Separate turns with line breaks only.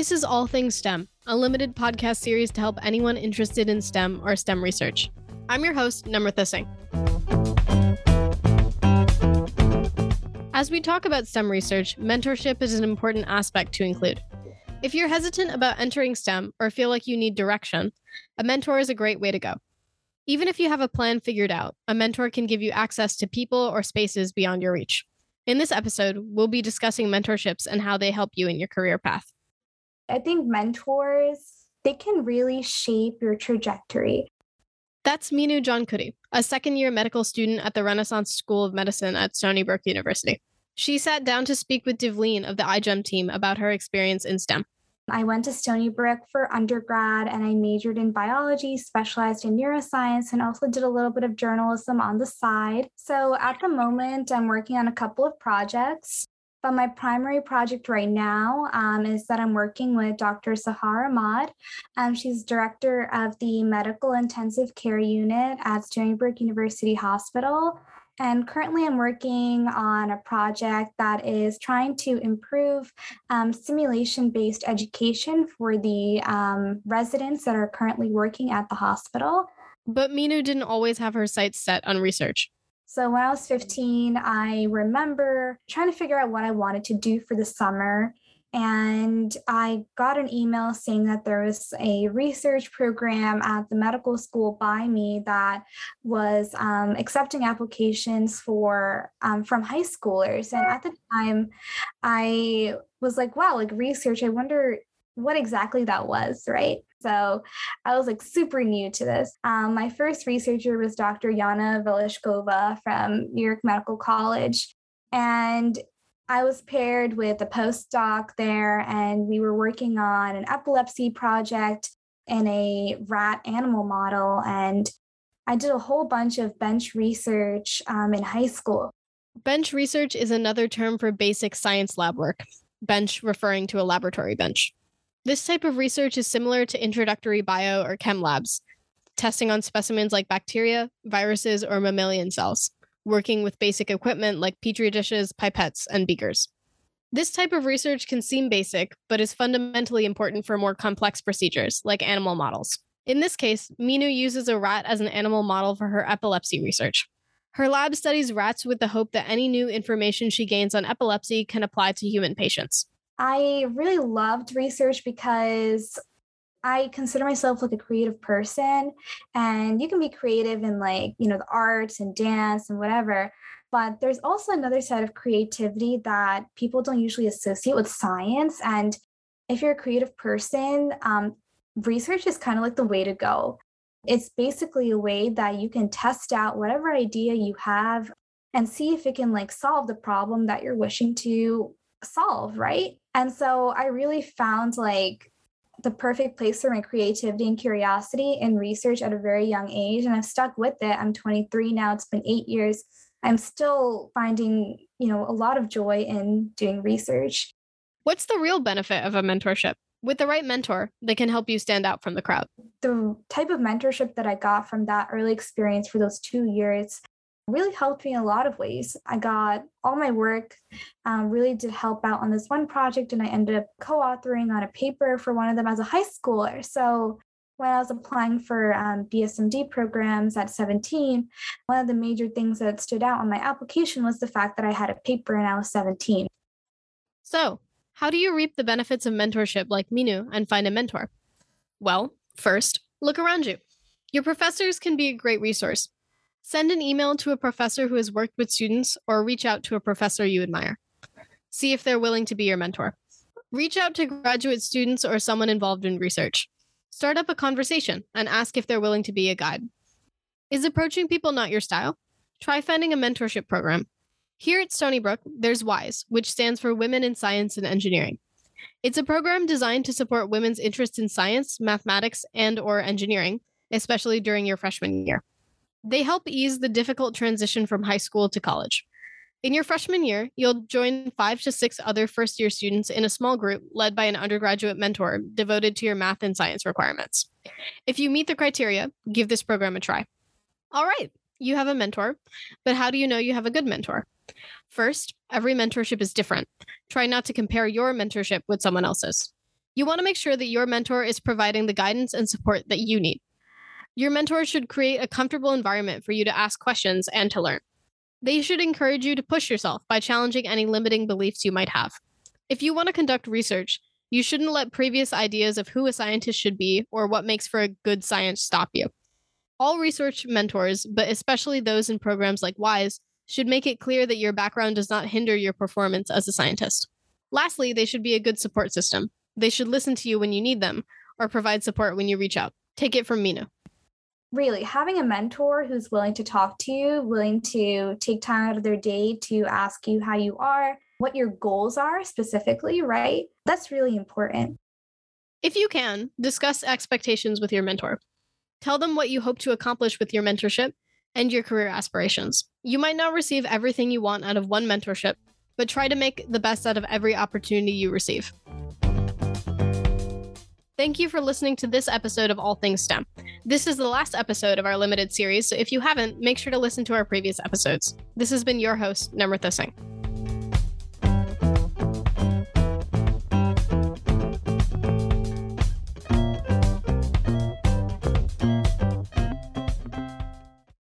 This is All Things STEM, a limited podcast series to help anyone interested in STEM or STEM research. I'm your host, Namrata Singh. As we talk about STEM research, mentorship is an important aspect to include. If you're hesitant about entering STEM or feel like you need direction, a mentor is a great way to go. Even if you have a plan figured out, a mentor can give you access to people or spaces beyond your reach. In this episode, we'll be discussing mentorships and how they help you in your career path.
I think mentors, they can really shape your trajectory.
That's Minu Jonkudi, a second year medical student at the Renaissance School of Medicine at Stony Brook University. She sat down to speak with Devleen of the iGEM team about her experience in STEM.
I went to Stony Brook for undergrad and I majored in biology, specialized in neuroscience, and also did a little bit of journalism on the side. So at the moment, I'm working on a couple of projects. But my primary project right now um, is that I'm working with Dr. Sahar Ahmad. Um, she's director of the Medical Intensive Care Unit at Stony Brook University Hospital. And currently, I'm working on a project that is trying to improve um, simulation based education for the um, residents that are currently working at the hospital.
But Minu didn't always have her sights set on research.
So when I was 15, I remember trying to figure out what I wanted to do for the summer. And I got an email saying that there was a research program at the medical school by me that was um, accepting applications for um, from high schoolers. And at the time, I was like, wow, like research, I wonder what exactly that was, right? So I was like super new to this. Um, my first researcher was Dr. Yana Velishkova from New York Medical College. And I was paired with a postdoc there, and we were working on an epilepsy project in a rat animal model. And I did a whole bunch of bench research um, in high school.
Bench research is another term for basic science lab work, bench referring to a laboratory bench. This type of research is similar to introductory bio or chem labs, testing on specimens like bacteria, viruses, or mammalian cells, working with basic equipment like petri dishes, pipettes, and beakers. This type of research can seem basic, but is fundamentally important for more complex procedures, like animal models. In this case, Minu uses a rat as an animal model for her epilepsy research. Her lab studies rats with the hope that any new information she gains on epilepsy can apply to human patients.
I really loved research because I consider myself like a creative person and you can be creative in like, you know, the arts and dance and whatever. But there's also another side of creativity that people don't usually associate with science. And if you're a creative person, um, research is kind of like the way to go. It's basically a way that you can test out whatever idea you have and see if it can like solve the problem that you're wishing to solve, right? And so I really found like the perfect place for my creativity and curiosity in research at a very young age. And I've stuck with it. I'm 23 now, it's been eight years. I'm still finding, you know, a lot of joy in doing research.
What's the real benefit of a mentorship? With the right mentor, they can help you stand out from the crowd.
The type of mentorship that I got from that early experience for those two years really helped me in a lot of ways. I got all my work um, really did help out on this one project, and I ended up co authoring on a paper for one of them as a high schooler. So when I was applying for um, BSMD programs at 17, one of the major things that stood out on my application was the fact that I had a paper and I was 17.
So, how do you reap the benefits of mentorship like Minu and find a mentor? Well, first, look around you. Your professors can be a great resource. Send an email to a professor who has worked with students or reach out to a professor you admire. See if they're willing to be your mentor. Reach out to graduate students or someone involved in research. Start up a conversation and ask if they're willing to be a guide. Is approaching people not your style? Try finding a mentorship program. Here at Stony Brook, there's WISE, which stands for Women in Science and Engineering. It's a program designed to support women's interest in science, mathematics, and or engineering, especially during your freshman year. They help ease the difficult transition from high school to college. In your freshman year, you'll join five to six other first year students in a small group led by an undergraduate mentor devoted to your math and science requirements. If you meet the criteria, give this program a try. All right, you have a mentor, but how do you know you have a good mentor? First, every mentorship is different. Try not to compare your mentorship with someone else's. You want to make sure that your mentor is providing the guidance and support that you need. Your mentor should create a comfortable environment for you to ask questions and to learn. They should encourage you to push yourself by challenging any limiting beliefs you might have. If you want to conduct research, you shouldn't let previous ideas of who a scientist should be or what makes for a good science stop you. All research mentors, but especially those in programs like WISE, should make it clear that your background does not hinder your performance as a scientist. Lastly, they should be a good support system. They should listen to you when you need them or provide support when you reach out. Take it from Minu
really having a mentor who's willing to talk to you, willing to take time out of their day to ask you how you are, what your goals are specifically, right? That's really important.
If you can, discuss expectations with your mentor. Tell them what you hope to accomplish with your mentorship and your career aspirations. You might not receive everything you want out of one mentorship, but try to make the best out of every opportunity you receive. Thank you for listening to this episode of All Things STEM. This is the last episode of our limited series, so if you haven't, make sure to listen to our previous episodes. This has been your host, Namrata Singh.